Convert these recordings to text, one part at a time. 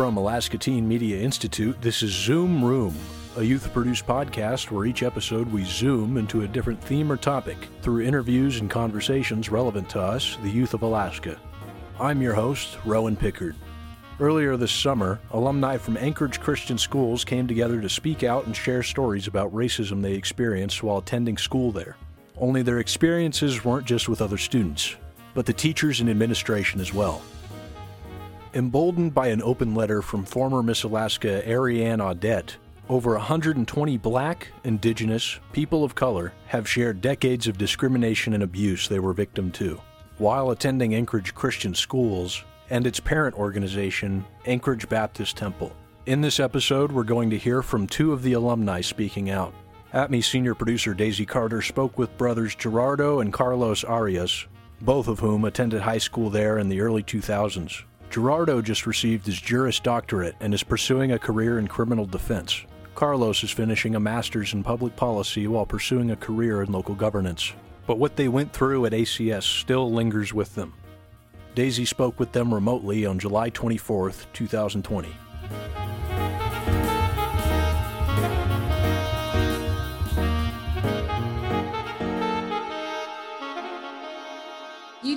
From Alaska Teen Media Institute, this is Zoom Room, a youth produced podcast where each episode we zoom into a different theme or topic through interviews and conversations relevant to us, the youth of Alaska. I'm your host, Rowan Pickard. Earlier this summer, alumni from Anchorage Christian Schools came together to speak out and share stories about racism they experienced while attending school there. Only their experiences weren't just with other students, but the teachers and administration as well. Emboldened by an open letter from former Miss Alaska Ariane Audette, over 120 black, indigenous, people of color have shared decades of discrimination and abuse they were victim to. While attending Anchorage Christian schools and its parent organization, Anchorage Baptist Temple. In this episode, we're going to hear from two of the alumni speaking out. ATMI senior producer Daisy Carter spoke with brothers Gerardo and Carlos Arias, both of whom attended high school there in the early 2000s. Gerardo just received his Juris Doctorate and is pursuing a career in criminal defense. Carlos is finishing a master's in public policy while pursuing a career in local governance. But what they went through at ACS still lingers with them. Daisy spoke with them remotely on July 24, 2020.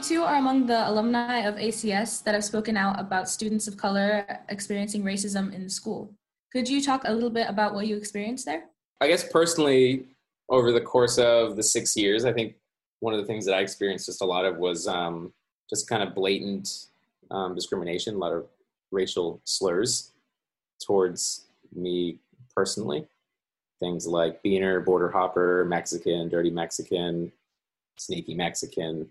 Two are among the alumni of ACS that have spoken out about students of color experiencing racism in school. Could you talk a little bit about what you experienced there? I guess personally, over the course of the six years, I think one of the things that I experienced just a lot of was um, just kind of blatant um, discrimination, a lot of racial slurs towards me personally. Things like beaner, border hopper, Mexican, dirty Mexican, sneaky Mexican,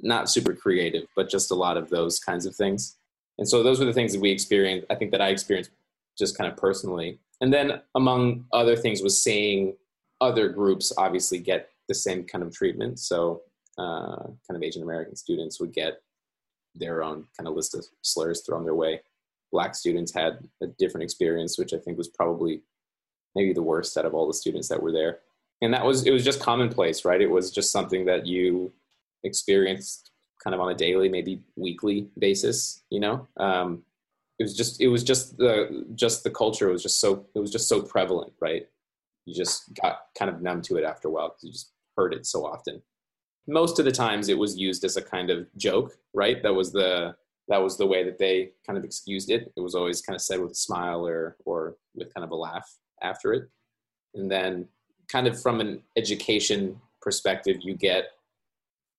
not super creative, but just a lot of those kinds of things. And so those were the things that we experienced. I think that I experienced just kind of personally. And then among other things was seeing other groups obviously get the same kind of treatment. So uh, kind of Asian American students would get their own kind of list of slurs thrown their way. Black students had a different experience, which I think was probably maybe the worst out of all the students that were there. And that was it was just commonplace, right? It was just something that you experienced kind of on a daily, maybe weekly basis. You know, um, it was just it was just the just the culture was just so it was just so prevalent, right? You just got kind of numb to it after a while because you just heard it so often. Most of the times, it was used as a kind of joke, right? That was the that was the way that they kind of excused it. It was always kind of said with a smile or or with kind of a laugh after it. And then, kind of from an education perspective, you get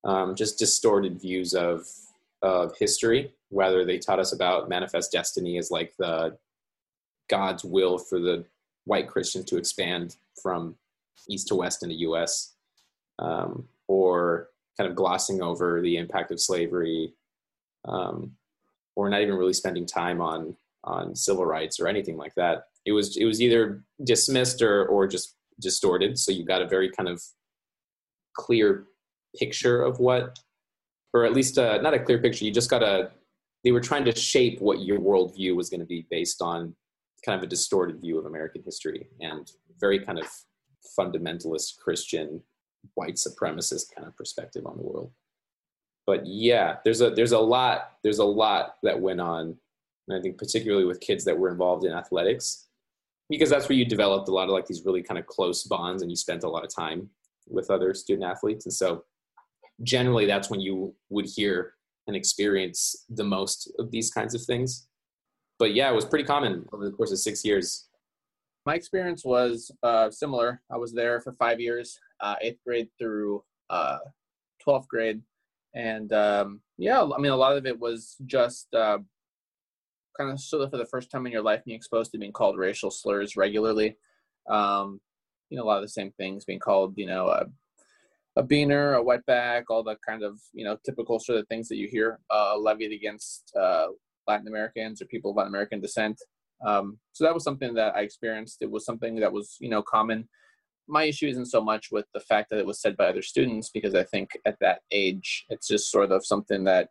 um, just distorted views of of history. Whether they taught us about manifest destiny as like the God's will for the white Christian to expand from east to west in the U.S., um, or kind of glossing over the impact of slavery, um, or not even really spending time on on civil rights or anything like that. It was it was either dismissed or or just distorted. So you got a very kind of clear picture of what, or at least uh, not a clear picture. You just got a. They were trying to shape what your worldview was going to be based on kind of a distorted view of American history and very kind of fundamentalist Christian white supremacist kind of perspective on the world. But yeah, there's a there's a lot there's a lot that went on, and I think particularly with kids that were involved in athletics, because that's where you developed a lot of like these really kind of close bonds, and you spent a lot of time with other student athletes, and so generally that's when you would hear and experience the most of these kinds of things. But yeah, it was pretty common over the course of six years. My experience was uh, similar. I was there for five years, uh, eighth grade through uh, 12th grade. And um, yeah, I mean, a lot of it was just uh, kind of sort of for the first time in your life being exposed to being called racial slurs regularly. Um, you know, a lot of the same things being called, you know, a, beaner, a wetback, all the kind of, you know, typical sort of things that you hear uh, levied against uh, Latin Americans or people of Latin American descent. Um, so that was something that I experienced. It was something that was, you know, common. My issue isn't so much with the fact that it was said by other students, because I think at that age, it's just sort of something that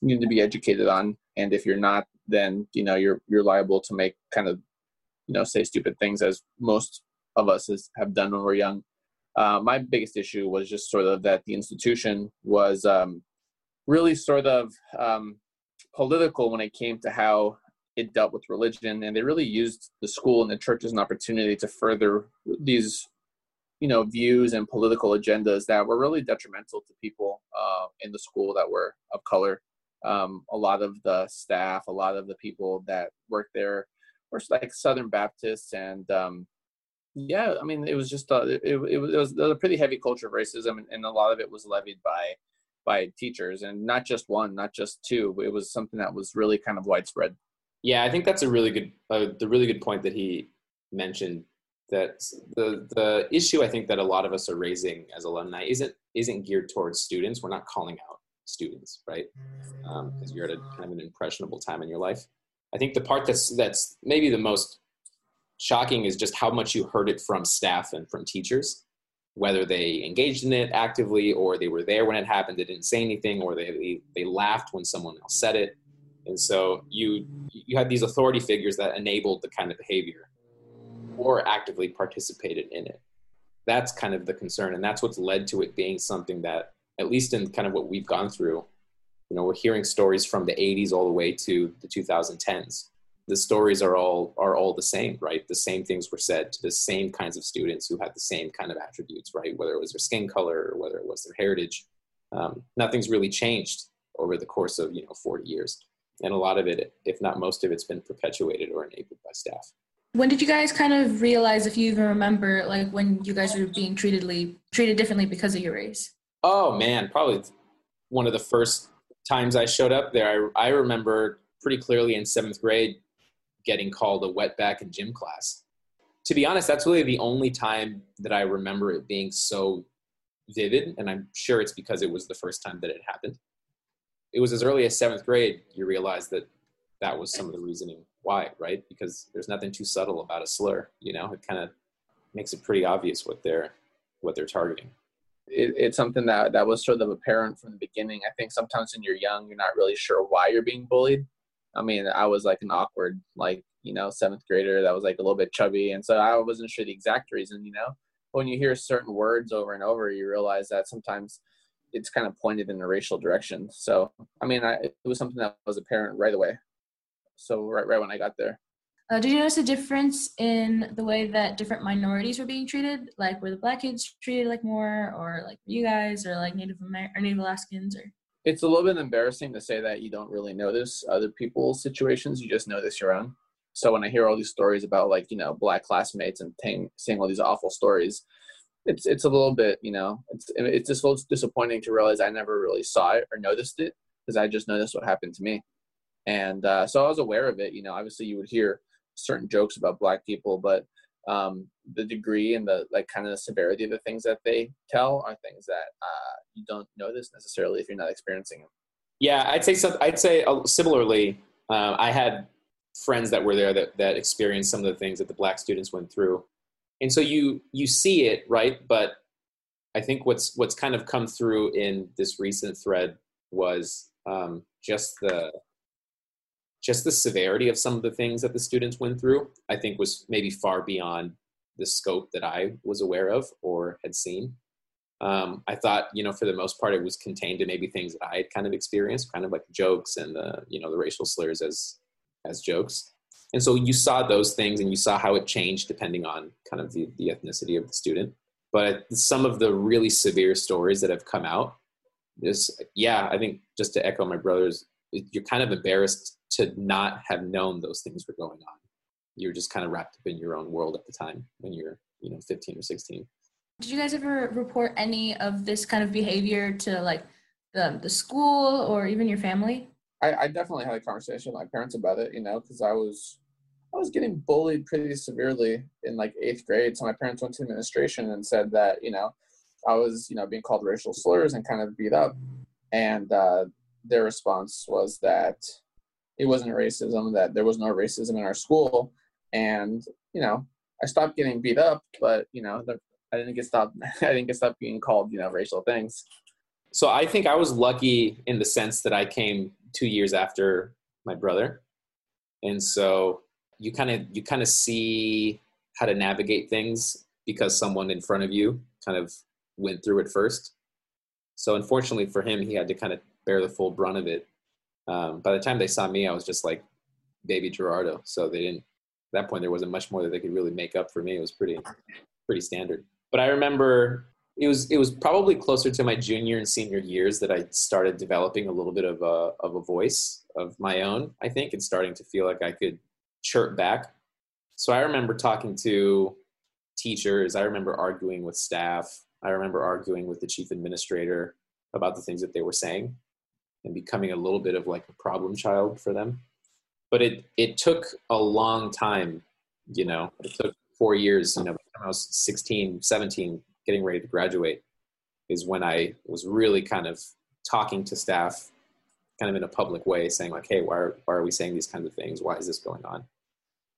you need to be educated on. And if you're not, then you know you're you're liable to make kind of, you know, say stupid things as most of us has, have done when we're young. Uh, my biggest issue was just sort of that the institution was um, really sort of um, political when it came to how it dealt with religion, and they really used the school and the church as an opportunity to further these, you know, views and political agendas that were really detrimental to people uh, in the school that were of color. Um, a lot of the staff, a lot of the people that worked there were like Southern Baptists, and um, yeah, I mean, it was just a, it, it, was, it was a pretty heavy culture of racism, and, and a lot of it was levied by by teachers, and not just one, not just two. It was something that was really kind of widespread. Yeah, I think that's a really good, uh, the really good point that he mentioned. That the the issue I think that a lot of us are raising as alumni isn't isn't geared towards students. We're not calling out students, right? Because um, you're at a kind of an impressionable time in your life. I think the part that's that's maybe the most shocking is just how much you heard it from staff and from teachers, whether they engaged in it actively or they were there when it happened, they didn't say anything, or they they laughed when someone else said it. And so you you had these authority figures that enabled the kind of behavior or actively participated in it. That's kind of the concern and that's what's led to it being something that at least in kind of what we've gone through you know we're hearing stories from the 80s all the way to the 2010s the stories are all are all the same right the same things were said to the same kinds of students who had the same kind of attributes right whether it was their skin color or whether it was their heritage um, nothing's really changed over the course of you know 40 years and a lot of it, if not most of it's been perpetuated or enabled by staff. When did you guys kind of realize, if you even remember, like when you guys were being treated treated differently because of your race? Oh man, probably one of the first times I showed up there. I, I remember pretty clearly in seventh grade getting called a wetback in gym class. To be honest, that's really the only time that I remember it being so vivid, and I'm sure it's because it was the first time that it happened it was as early as seventh grade you realize that that was some of the reasoning why, right? Because there's nothing too subtle about a slur. You know, it kind of makes it pretty obvious what they're what they're targeting. It, it's something that that was sort of apparent from the beginning. I think sometimes when you're young, you're not really sure why you're being bullied. I mean, I was like an awkward, like you know, seventh grader that was like a little bit chubby, and so I wasn't sure the exact reason. You know, when you hear certain words over and over, you realize that sometimes it's kind of pointed in a racial direction. So, I mean, I, it was something that was apparent right away. So, right, right when I got there. Uh, did you notice a difference in the way that different minorities were being treated? Like, were the black kids treated like more, or like you guys, or like Native Amer- or Native Alaskans, or? It's a little bit embarrassing to say that you don't really notice other people's situations. You just notice your own. So when I hear all these stories about like you know black classmates and t- seeing all these awful stories, it's it's a little bit you know it's it's just a little disappointing to realize I never really saw it or noticed it because I just noticed what happened to me, and uh, so I was aware of it. You know, obviously you would hear certain jokes about black people, but um, the degree and the like kind of the severity of the things that they tell are things that uh, you don't notice necessarily if you're not experiencing them. Yeah, I'd say some, I'd say uh, similarly. Uh, I had friends that were there that that experienced some of the things that the black students went through and so you you see it right but i think what's what's kind of come through in this recent thread was um, just the just the severity of some of the things that the students went through i think was maybe far beyond the scope that i was aware of or had seen um, i thought you know for the most part it was contained to maybe things that i had kind of experienced kind of like jokes and the you know the racial slurs as as jokes and so you saw those things and you saw how it changed depending on kind of the, the ethnicity of the student. But some of the really severe stories that have come out is, yeah, I think just to echo my brother's, you're kind of embarrassed to not have known those things were going on. You're just kind of wrapped up in your own world at the time when you're, you know, 15 or 16. Did you guys ever report any of this kind of behavior to like the, the school or even your family? I, I definitely had a conversation with my parents about it, you know, because I was I was getting bullied pretty severely in like eighth grade. So my parents went to administration and said that, you know, I was, you know, being called racial slurs and kind of beat up. And uh, their response was that it wasn't racism, that there was no racism in our school. And, you know, I stopped getting beat up, but, you know, I didn't get stopped. I didn't get stopped being called, you know, racial things. So I think I was lucky in the sense that I came two years after my brother. And so you kind of you kind of see how to navigate things because someone in front of you kind of went through it first. So unfortunately for him, he had to kind of bear the full brunt of it. Um, by the time they saw me, I was just like baby Gerardo. So they didn't. At that point, there wasn't much more that they could really make up for me. It was pretty pretty standard. But I remember it was it was probably closer to my junior and senior years that I started developing a little bit of a of a voice of my own. I think and starting to feel like I could chirp back. So I remember talking to teachers. I remember arguing with staff. I remember arguing with the chief administrator about the things that they were saying and becoming a little bit of like a problem child for them. But it it took a long time, you know. It took 4 years, you know, I was 16, 17 getting ready to graduate is when I was really kind of talking to staff kind of in a public way saying like hey why are, why are we saying these kinds of things why is this going on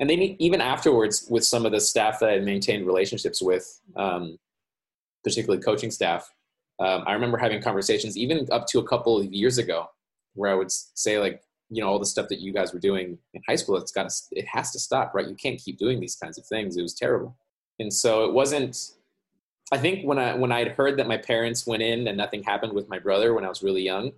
and then even afterwards with some of the staff that i maintained relationships with um, particularly coaching staff um, i remember having conversations even up to a couple of years ago where i would say like you know all the stuff that you guys were doing in high school it's got to it has to stop right you can't keep doing these kinds of things it was terrible and so it wasn't I think when I when I'd heard that my parents went in and nothing happened with my brother when I was really young,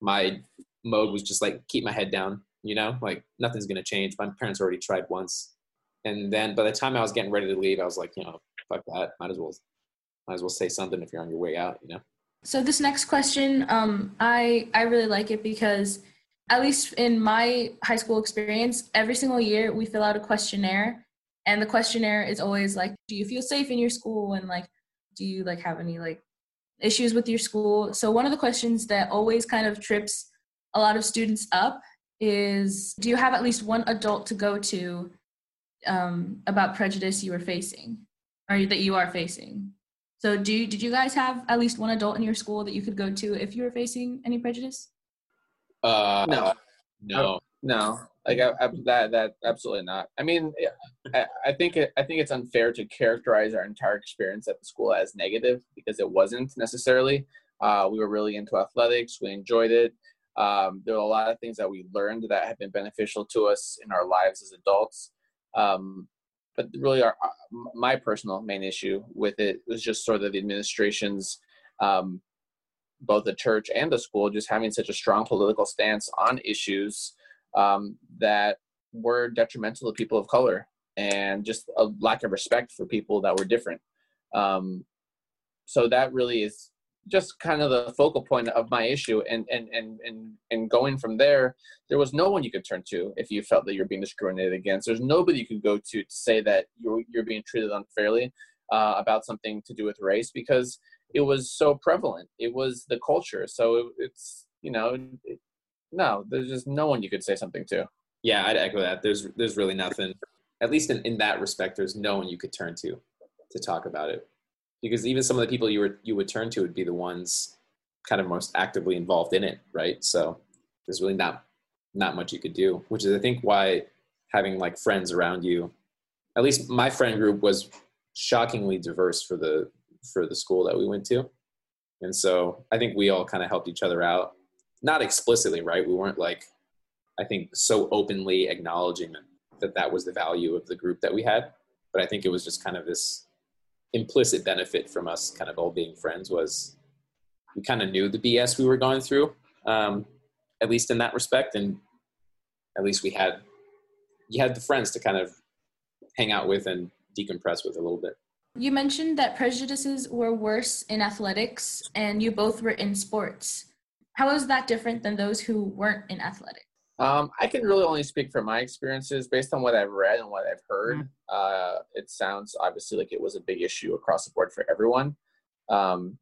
my mode was just like keep my head down, you know, like nothing's gonna change. My parents already tried once, and then by the time I was getting ready to leave, I was like, you know, fuck that. Might as well might as well say something if you're on your way out, you know. So this next question, um, I I really like it because at least in my high school experience, every single year we fill out a questionnaire, and the questionnaire is always like, do you feel safe in your school, and like do you like have any like issues with your school? So one of the questions that always kind of trips a lot of students up is do you have at least one adult to go to um, about prejudice you are facing or that you are facing so do you, did you guys have at least one adult in your school that you could go to if you were facing any prejudice uh No. no No, like I, I, that that absolutely not. I mean, I, I think it, I think it's unfair to characterize our entire experience at the school as negative because it wasn't necessarily. Uh, we were really into athletics. We enjoyed it. Um, there were a lot of things that we learned that have been beneficial to us in our lives as adults. Um, but really, our my personal main issue with it was just sort of the administration's um, both the church and the school just having such a strong political stance on issues um, that were detrimental to people of color and just a lack of respect for people that were different. Um, so that really is just kind of the focal point of my issue and and and and and going from there there was no one you could turn to if you felt that you're being discriminated against there's nobody you could go to to say that you're you're being treated unfairly uh, about something to do with race because it was so prevalent it was the culture so it, it's you know it, no, there's just no one you could say something to. Yeah, I'd echo that. There's there's really nothing. At least in, in that respect, there's no one you could turn to to talk about it. Because even some of the people you were you would turn to would be the ones kind of most actively involved in it, right? So there's really not not much you could do, which is I think why having like friends around you, at least my friend group was shockingly diverse for the for the school that we went to. And so I think we all kind of helped each other out not explicitly, right? We weren't like, I think, so openly acknowledging that, that was the value of the group that we had. But I think it was just kind of this implicit benefit from us kind of all being friends was we kind of knew the BS we were going through, um, at least in that respect. And at least we had, you had the friends to kind of hang out with and decompress with a little bit. You mentioned that prejudices were worse in athletics and you both were in sports. How is that different than those who weren't in athletics? Um, I can really only speak from my experiences based on what I've read and what I've heard. Mm-hmm. Uh, it sounds obviously like it was a big issue across the board for everyone. Um,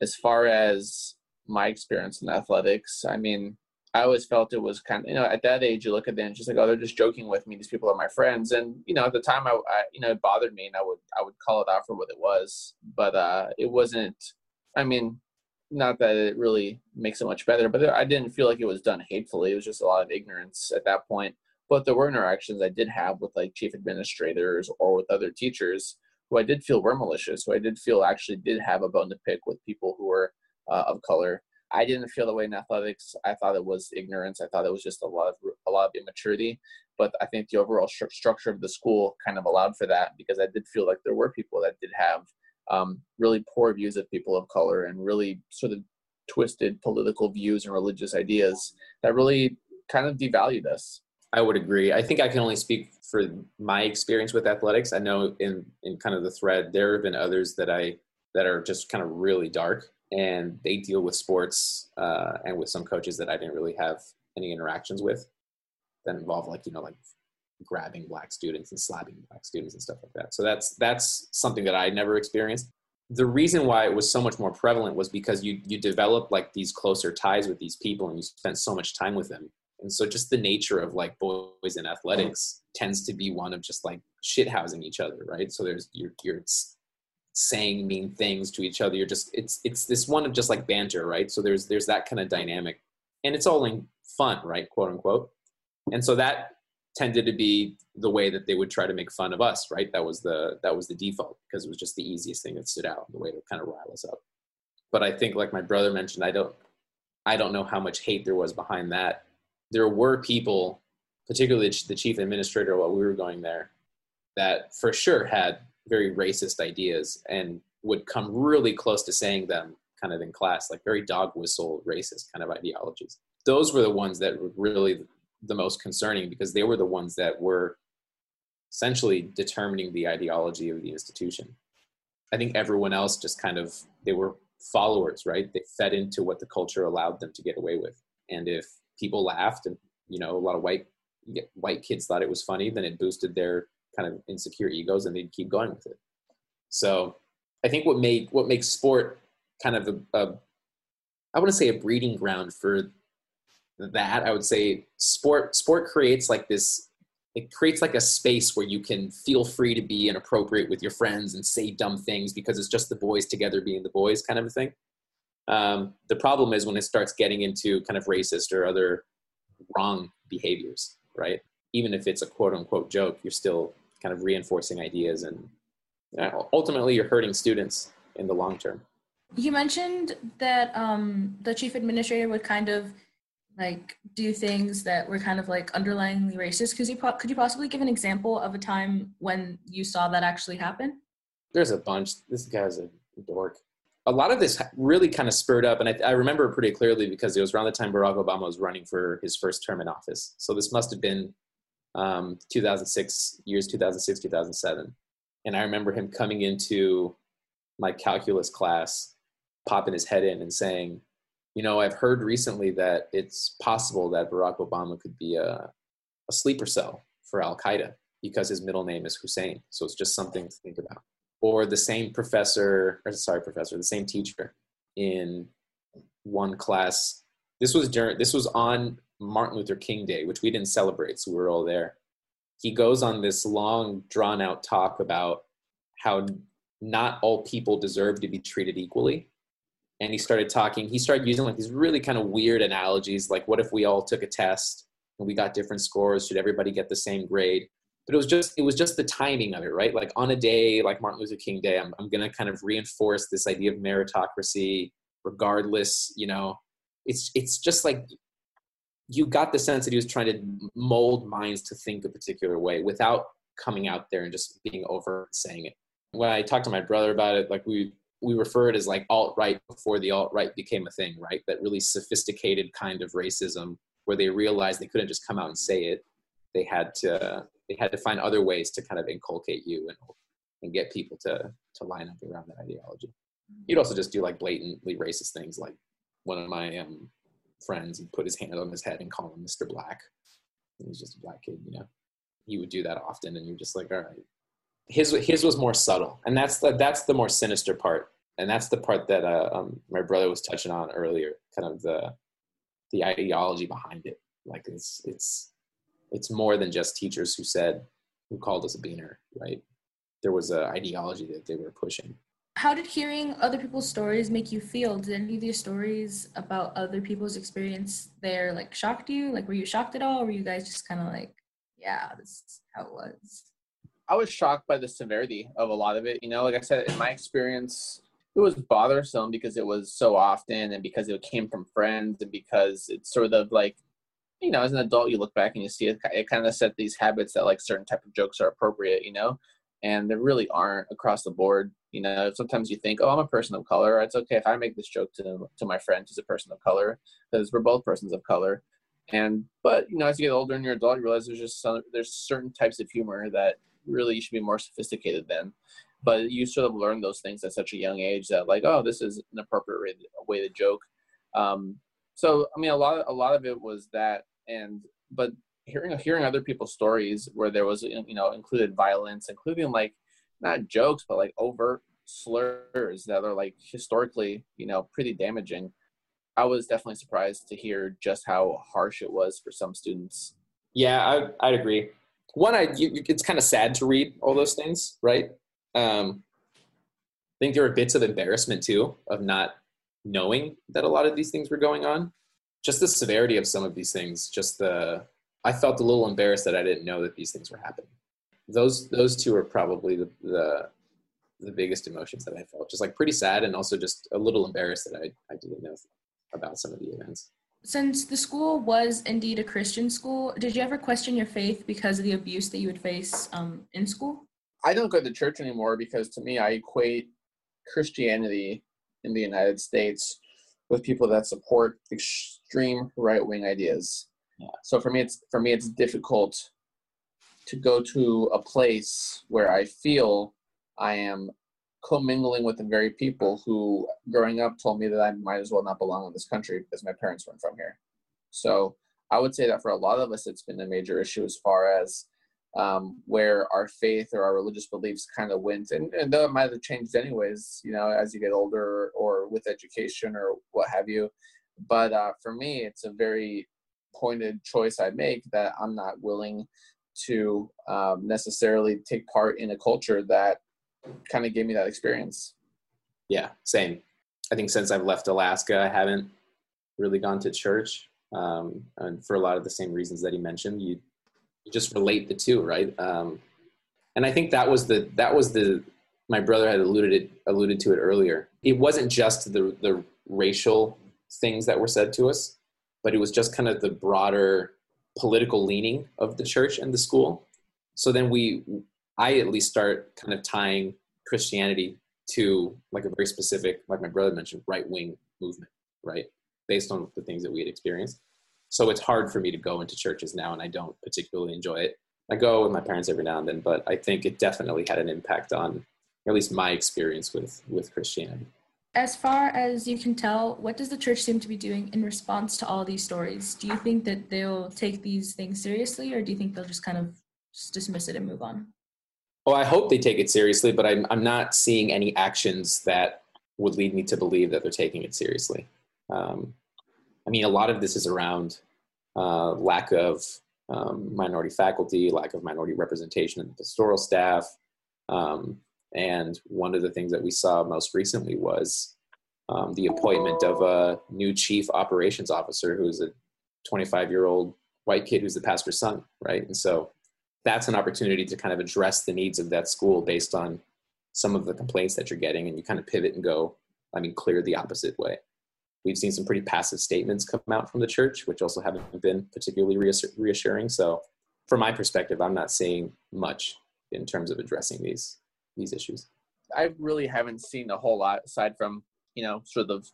as far as my experience in athletics, I mean, I always felt it was kind of, you know, at that age, you look at them and just like, oh, they're just joking with me. These people are my friends. And, you know, at the time I, I you know, it bothered me and I would, I would call it out for what it was, but, uh, it wasn't, I mean, not that it really makes it much better, but I didn't feel like it was done hatefully. It was just a lot of ignorance at that point. But there were interactions I did have with like chief administrators or with other teachers who I did feel were malicious, who I did feel actually did have a bone to pick with people who were uh, of color. I didn't feel the way in athletics. I thought it was ignorance. I thought it was just a lot of a lot of immaturity. But I think the overall st- structure of the school kind of allowed for that because I did feel like there were people that did have um, really poor views of people of color and really sort of twisted political views and religious ideas that really kind of devalued us. I would agree. I think I can only speak for my experience with athletics. I know in in kind of the thread there have been others that I that are just kind of really dark and they deal with sports uh, and with some coaches that I didn't really have any interactions with that involve like you know like grabbing black students and slapping black students and stuff like that. So that's that's something that I never experienced. The reason why it was so much more prevalent was because you you develop like these closer ties with these people and you spent so much time with them. And so just the nature of like boys in athletics tends to be one of just like shit housing each other, right? So there's you're you're saying mean things to each other. You're just it's it's this one of just like banter, right? So there's there's that kind of dynamic. And it's all in fun, right? Quote unquote. And so that tended to be the way that they would try to make fun of us, right? That was the that was the default because it was just the easiest thing that stood out, the way to kind of rile us up. But I think, like my brother mentioned, I don't I don't know how much hate there was behind that. There were people, particularly the chief administrator while we were going there, that for sure had very racist ideas and would come really close to saying them kind of in class, like very dog whistle racist kind of ideologies. Those were the ones that really the most concerning because they were the ones that were essentially determining the ideology of the institution. I think everyone else just kind of they were followers, right? They fed into what the culture allowed them to get away with. And if people laughed and you know a lot of white white kids thought it was funny, then it boosted their kind of insecure egos and they'd keep going with it. So I think what made what makes sport kind of a, a I want to say a breeding ground for that i would say sport sport creates like this it creates like a space where you can feel free to be inappropriate with your friends and say dumb things because it's just the boys together being the boys kind of a thing. Um, the problem is when it starts getting into kind of racist or other wrong behaviors right? Even if it's a quote unquote joke you're still kind of reinforcing ideas and ultimately you're hurting students in the long term. You mentioned that um, the chief administrator would kind of like do things that were kind of like underlyingly racist. Could you po- could you possibly give an example of a time when you saw that actually happen? There's a bunch. This guy's a dork. A lot of this really kind of spurred up, and I, I remember pretty clearly because it was around the time Barack Obama was running for his first term in office. So this must have been um, 2006, years 2006, 2007. And I remember him coming into my calculus class, popping his head in and saying, you know, I've heard recently that it's possible that Barack Obama could be a, a sleeper cell for Al Qaeda because his middle name is Hussein. So it's just something to think about. Or the same professor, or sorry, professor, the same teacher in one class. This was during, this was on Martin Luther King Day, which we didn't celebrate, so we were all there. He goes on this long, drawn out talk about how not all people deserve to be treated equally and he started talking he started using like these really kind of weird analogies like what if we all took a test and we got different scores? Should everybody get the same grade? But it was just it was just the timing of it right? Like on a day like martin luther king day i'm, I'm going to kind of reinforce this idea of meritocracy regardless you know? It's it's just like you got the sense that he was trying to mold minds to think a particular way without coming out there and just being over saying it. When i talked to my brother about it like we we refer it as like alt right before the alt right became a thing, right? That really sophisticated kind of racism where they realized they couldn't just come out and say it. They had to they had to find other ways to kind of inculcate you and and get people to to line up around that ideology. You'd also just do like blatantly racist things, like one of my um, friends, he put his hand on his head and call him Mr. Black. He's just a black kid, you know. He would do that often, and you're just like, all right, his his was more subtle, and that's the that's the more sinister part, and that's the part that uh, um, my brother was touching on earlier, kind of the the ideology behind it. Like it's it's it's more than just teachers who said who called us a beaner, right? There was an ideology that they were pushing. How did hearing other people's stories make you feel? Did any of these stories about other people's experience there like shocked you? Like were you shocked at all, or were you guys just kind of like, yeah, this is how it was? I was shocked by the severity of a lot of it. You know, like I said, in my experience, it was bothersome because it was so often and because it came from friends and because it's sort of like, you know, as an adult, you look back and you see it, it kind of set these habits that like certain type of jokes are appropriate, you know, and they really aren't across the board. You know, sometimes you think, oh, I'm a person of color. It's okay if I make this joke to, to my friend who's a person of color because we're both persons of color. And but you know, as you get older and you're adult, you realize there's just some, there's certain types of humor that really you should be more sophisticated than. But you sort of learn those things at such a young age that like, oh, this is an appropriate way to, way to joke. Um, so I mean, a lot of, a lot of it was that, and but hearing hearing other people's stories where there was you know included violence, including like not jokes but like overt slurs that are like historically you know pretty damaging. I was definitely surprised to hear just how harsh it was for some students. Yeah, I, I'd agree. One, I you, it's kind of sad to read all those things, right? Um, I think there were bits of embarrassment too of not knowing that a lot of these things were going on. Just the severity of some of these things, just the I felt a little embarrassed that I didn't know that these things were happening. Those those two are probably the the, the biggest emotions that I felt. Just like pretty sad and also just a little embarrassed that I, I didn't know about some of the events. Since the school was indeed a Christian school, did you ever question your faith because of the abuse that you would face um, in school? I don't go to church anymore because to me, I equate Christianity in the United States with people that support extreme right wing ideas. Yeah. So for me, it's for me, it's difficult to go to a place where I feel I am commingling with the very people who, growing up, told me that I might as well not belong in this country because my parents weren't from here. So I would say that for a lot of us, it's been a major issue as far as um, where our faith or our religious beliefs kind of went, and, and though it might have changed anyways, you know, as you get older or with education or what have you. But uh, for me, it's a very pointed choice I make that I'm not willing to um, necessarily take part in a culture that kind of gave me that experience. Yeah, same. I think since I've left Alaska, I haven't really gone to church, um, and for a lot of the same reasons that he mentioned, you you just relate the two, right? Um, and I think that was the that was the my brother had alluded it alluded to it earlier. It wasn't just the the racial things that were said to us, but it was just kind of the broader political leaning of the church and the school. So then we, I at least start kind of tying Christianity to like a very specific, like my brother mentioned, right wing movement, right? Based on the things that we had experienced. So it's hard for me to go into churches now, and I don't particularly enjoy it. I go with my parents every now and then, but I think it definitely had an impact on at least my experience with with Christianity. As far as you can tell, what does the church seem to be doing in response to all these stories? Do you think that they'll take these things seriously, or do you think they'll just kind of just dismiss it and move on? Well, I hope they take it seriously, but I'm I'm not seeing any actions that would lead me to believe that they're taking it seriously. Um, I mean, a lot of this is around uh, lack of um, minority faculty, lack of minority representation in the pastoral staff, um, and one of the things that we saw most recently was um, the appointment of a new chief operations officer who's a 25 year old white kid who's the pastor's son, right? And so that's an opportunity to kind of address the needs of that school based on some of the complaints that you're getting, and you kind of pivot and go, I mean, clear the opposite way. We've seen some pretty passive statements come out from the church, which also haven't been particularly reassuring. So, from my perspective, I'm not seeing much in terms of addressing these these issues? I really haven't seen a whole lot aside from you know sort of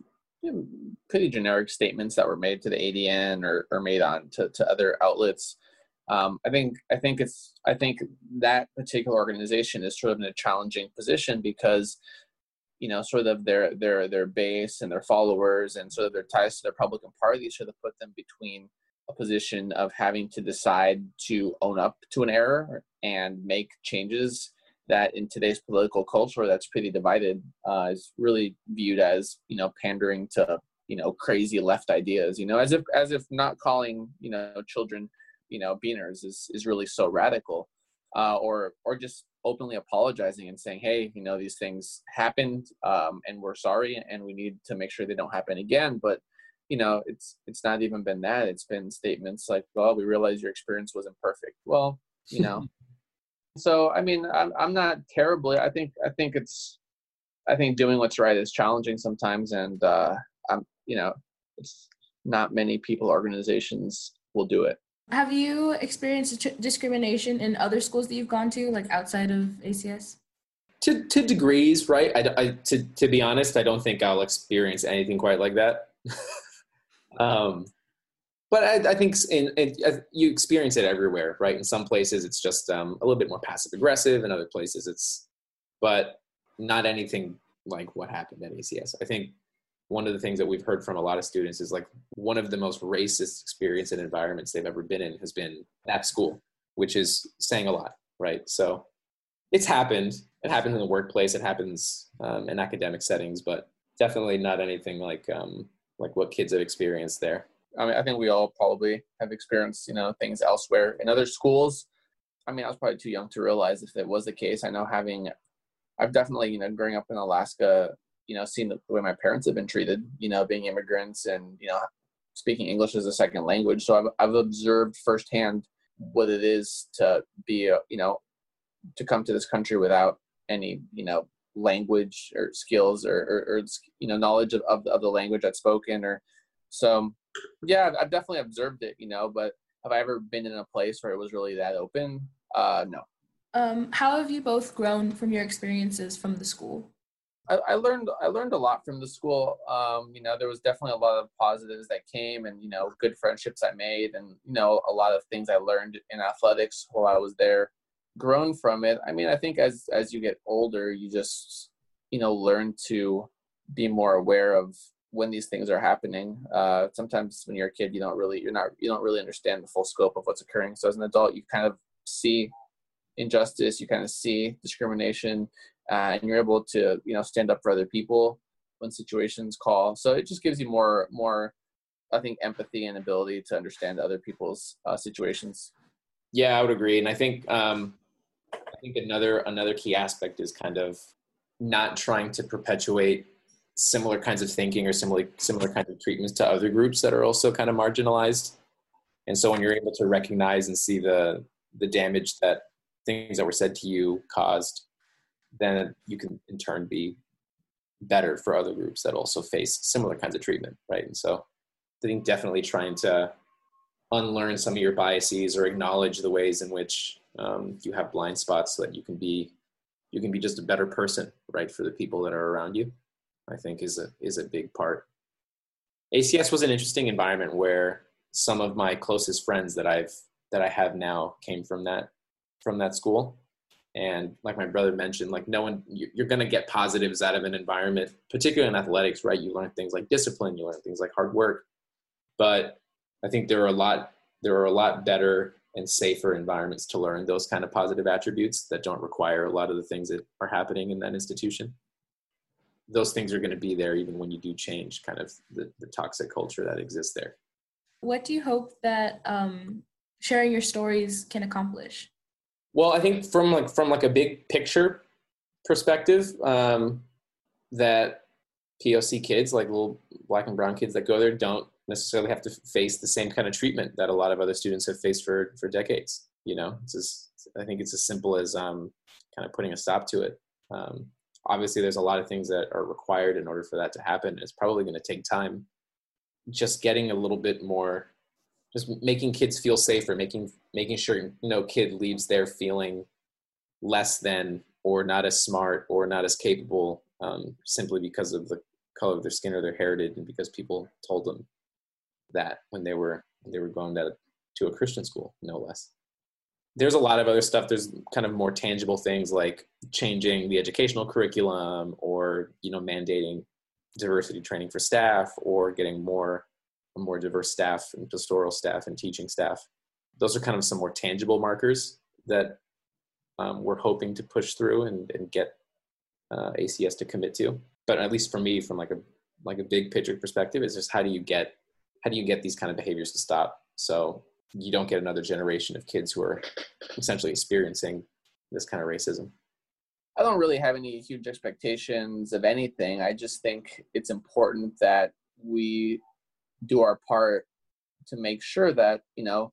you know, pretty generic statements that were made to the ADN or, or made on to, to other outlets. Um, I think I think it's I think that particular organization is sort of in a challenging position because you know sort of their their their base and their followers and sort of their ties to the Republican Party sort of put them between a position of having to decide to own up to an error and make changes that in today's political culture that's pretty divided uh, is really viewed as you know pandering to you know crazy left ideas you know as if as if not calling you know children you know beaners is is really so radical uh, or or just openly apologizing and saying hey you know these things happened um, and we're sorry and we need to make sure they don't happen again but you know it's it's not even been that it's been statements like well we realize your experience wasn't perfect well you know So I mean, I'm I'm not terribly. I think I think it's I think doing what's right is challenging sometimes, and uh, I'm you know, it's not many people organizations will do it. Have you experienced discrimination in other schools that you've gone to, like outside of ACS? To to degrees, right? I, I to to be honest, I don't think I'll experience anything quite like that. um, but I, I think in, in, you experience it everywhere, right? In some places, it's just um, a little bit more passive aggressive. In other places, it's, but not anything like what happened at ACS. I think one of the things that we've heard from a lot of students is like one of the most racist experience and environments they've ever been in has been that school, which is saying a lot, right? So it's happened. It happens in the workplace. It happens um, in academic settings, but definitely not anything like um, like what kids have experienced there. I mean, I think we all probably have experienced, you know, things elsewhere in other schools. I mean, I was probably too young to realize if it was the case. I know having, I've definitely, you know, growing up in Alaska, you know, seeing the way my parents have been treated, you know, being immigrants and, you know, speaking English as a second language. So I've, I've observed firsthand what it is to be, a, you know, to come to this country without any, you know, language or skills or, or, or you know, knowledge of, of, of the language that's spoken or so. Yeah, I've definitely observed it, you know, but have I ever been in a place where it was really that open? Uh, no. Um, how have you both grown from your experiences from the school? I, I, learned I learned a lot from the school. Um, you know, there was definitely a lot of positives that came, and you know, good friendships I made, and you know, a lot of things I learned in athletics while I was there. Grown from it. I mean, I think as as you get older, you just you know learn to be more aware of when these things are happening. Uh, sometimes when you're a kid, you don't really you're not you don't really understand the full scope of what's occurring. So as an adult, you kind of see injustice, you kind of see discrimination, uh, and you're able to you know stand up for other people when situations call. So it just gives you more more I think empathy and ability to understand other people's uh, situations. Yeah, I would agree, and I think um, I think another another key aspect is kind of not trying to perpetuate similar kinds of thinking or similar similar kinds of treatments to other groups that are also kind of marginalized. And so when you're able to recognize and see the the damage that things that were said to you caused, then you can in turn be better for other groups that also face similar kinds of treatment, right? And so I think definitely trying to unlearn some of your biases or acknowledge the ways in which um, you have blind spots so that you can be you can be just a better person, right, for the people that are around you. I think is a is a big part. ACS was an interesting environment where some of my closest friends that I've that I have now came from that from that school. And like my brother mentioned, like no one you're going to get positives out of an environment, particularly in athletics, right? You learn things like discipline, you learn things like hard work. But I think there are a lot there are a lot better and safer environments to learn those kind of positive attributes that don't require a lot of the things that are happening in that institution those things are going to be there even when you do change kind of the, the toxic culture that exists there what do you hope that um, sharing your stories can accomplish well i think from like from like a big picture perspective um, that poc kids like little black and brown kids that go there don't necessarily have to face the same kind of treatment that a lot of other students have faced for for decades you know? It's just i think it's as simple as um, kind of putting a stop to it. Um, obviously there's a lot of things that are required in order for that to happen. It's probably going to take time. Just getting a little bit more just making kids feel safer making making sure no kid leaves there feeling less than or not as smart or not as capable um, simply because of the color of their skin or their heritage and because people told them that when they were they were going to, to a christian school no less. There's a lot of other stuff. There's kind of more tangible things like changing the educational curriculum or you know mandating diversity training for staff or getting more more diverse staff and pastoral staff and teaching staff those are kind of some more tangible markers that um, we're hoping to push through and, and get uh, acs to commit to but at least for me from like a like a big picture perspective is just how do you get how do you get these kind of behaviors to stop so you don't get another generation of kids who are essentially experiencing this kind of racism. I don't really have any huge expectations of anything. I just think it's important that we do our part to make sure that, you know,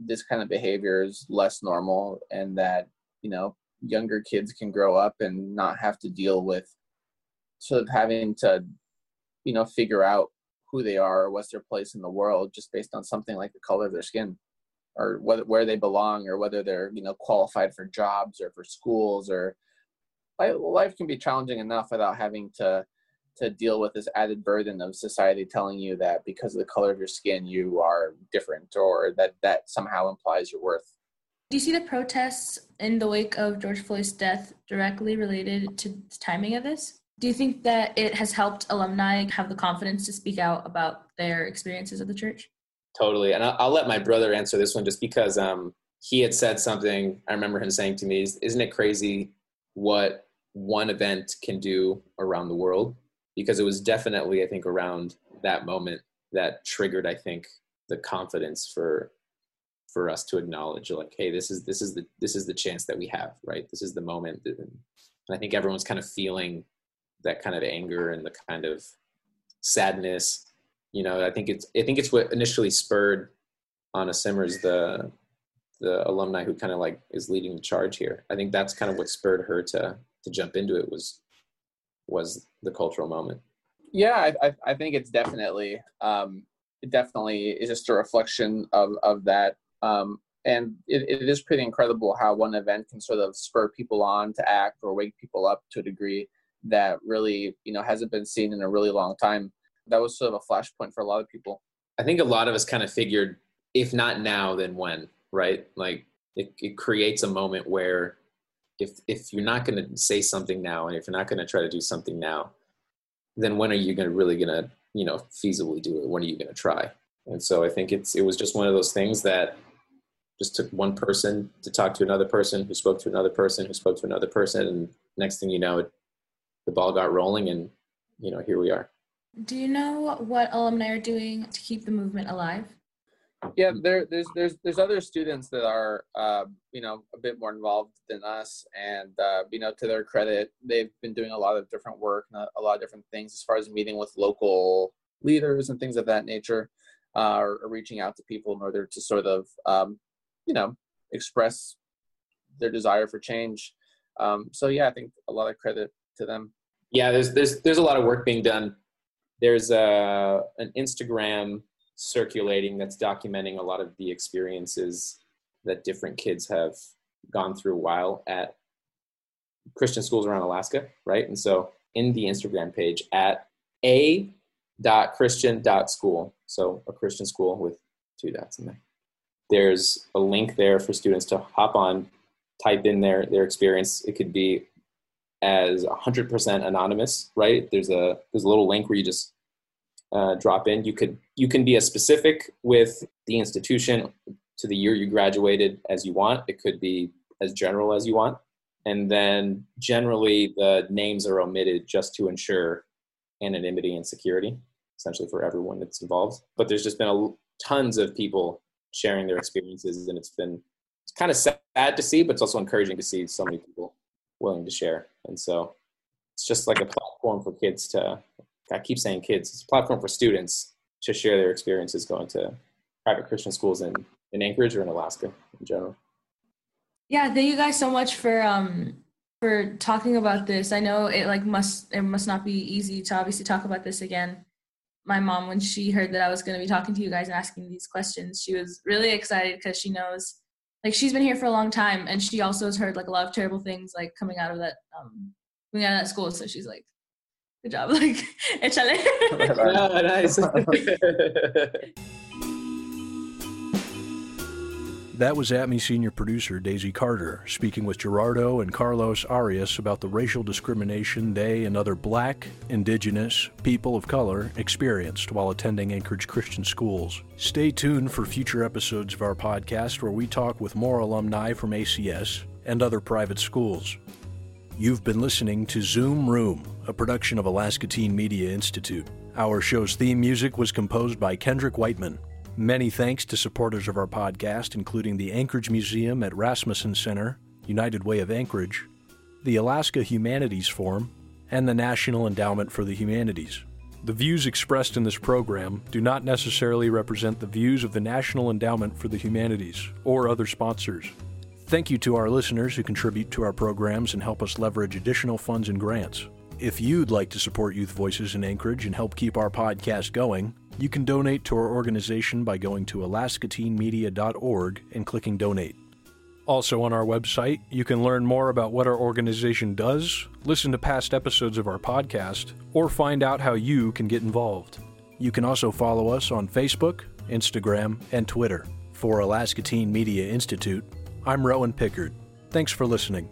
this kind of behavior is less normal and that, you know, younger kids can grow up and not have to deal with sort of having to, you know, figure out who they are or what's their place in the world just based on something like the color of their skin or whether where they belong or whether they're you know qualified for jobs or for schools or life can be challenging enough without having to to deal with this added burden of society telling you that because of the color of your skin you are different or that that somehow implies your worth. Do you see the protests in the wake of George Floyd's death directly related to the timing of this? Do you think that it has helped alumni have the confidence to speak out about their experiences at the church? Totally. And I'll, I'll let my brother answer this one just because um, he had said something. I remember him saying to me, Isn't it crazy what one event can do around the world? Because it was definitely, I think, around that moment that triggered, I think, the confidence for for us to acknowledge like hey this is this is the this is the chance that we have right this is the moment and i think everyone's kind of feeling that kind of anger and the kind of sadness you know, I think it's I think it's what initially spurred Anna Simmers, the the alumni who kind of like is leading the charge here. I think that's kind of what spurred her to to jump into it was was the cultural moment. Yeah, I I think it's definitely um, it definitely is just a reflection of of that. Um, and it, it is pretty incredible how one event can sort of spur people on to act or wake people up to a degree that really you know hasn't been seen in a really long time that was sort of a flashpoint for a lot of people. I think a lot of us kind of figured, if not now, then when, right? Like it, it creates a moment where if if you're not going to say something now, and if you're not going to try to do something now, then when are you going to really going to you know feasibly do it? When are you going to try? And so I think it's it was just one of those things that just took one person to talk to another person who spoke to another person who spoke to another person, and next thing you know, it, the ball got rolling, and you know here we are. Do you know what alumni are doing to keep the movement alive? Yeah, there, there's there's there's other students that are uh, you know a bit more involved than us, and uh, you know to their credit, they've been doing a lot of different work, a lot of different things as far as meeting with local leaders and things of that nature, uh, or, or reaching out to people in order to sort of um, you know express their desire for change. Um, so yeah, I think a lot of credit to them. Yeah, there's there's there's a lot of work being done there's a an Instagram circulating that's documenting a lot of the experiences that different kids have gone through while at Christian schools around Alaska, right? And so in the Instagram page at a dot christian dot school, so a Christian school with two dots in there. There's a link there for students to hop on, type in their their experience. It could be as 100% anonymous, right? There's a there's a little link where you just uh, drop in. You could you can be as specific with the institution to the year you graduated as you want. It could be as general as you want, and then generally the names are omitted just to ensure anonymity and security, essentially for everyone that's involved. But there's just been a, tons of people sharing their experiences, and it's been it's kind of sad to see, but it's also encouraging to see so many people willing to share. And so it's just like a platform for kids to, I keep saying kids, it's a platform for students to share their experiences going to private Christian schools in, in Anchorage or in Alaska in general. Yeah, thank you guys so much for um for talking about this. I know it like must it must not be easy to obviously talk about this again. My mom, when she heard that I was going to be talking to you guys and asking these questions, she was really excited because she knows like she's been here for a long time and she also has heard like a lot of terrible things like coming out of that um coming out of that school so she's like good job like échale oh, nice That was ATMI senior producer Daisy Carter speaking with Gerardo and Carlos Arias about the racial discrimination they and other black, indigenous, people of color experienced while attending Anchorage Christian schools. Stay tuned for future episodes of our podcast where we talk with more alumni from ACS and other private schools. You've been listening to Zoom Room, a production of Alaska Teen Media Institute. Our show's theme music was composed by Kendrick Whiteman. Many thanks to supporters of our podcast, including the Anchorage Museum at Rasmuson Center, United Way of Anchorage, the Alaska Humanities Forum, and the National Endowment for the Humanities. The views expressed in this program do not necessarily represent the views of the National Endowment for the Humanities or other sponsors. Thank you to our listeners who contribute to our programs and help us leverage additional funds and grants. If you'd like to support Youth Voices in Anchorage and help keep our podcast going, you can donate to our organization by going to alaskateenmedia.org and clicking Donate. Also, on our website, you can learn more about what our organization does, listen to past episodes of our podcast, or find out how you can get involved. You can also follow us on Facebook, Instagram, and Twitter. For Alaska Teen Media Institute, I'm Rowan Pickard. Thanks for listening.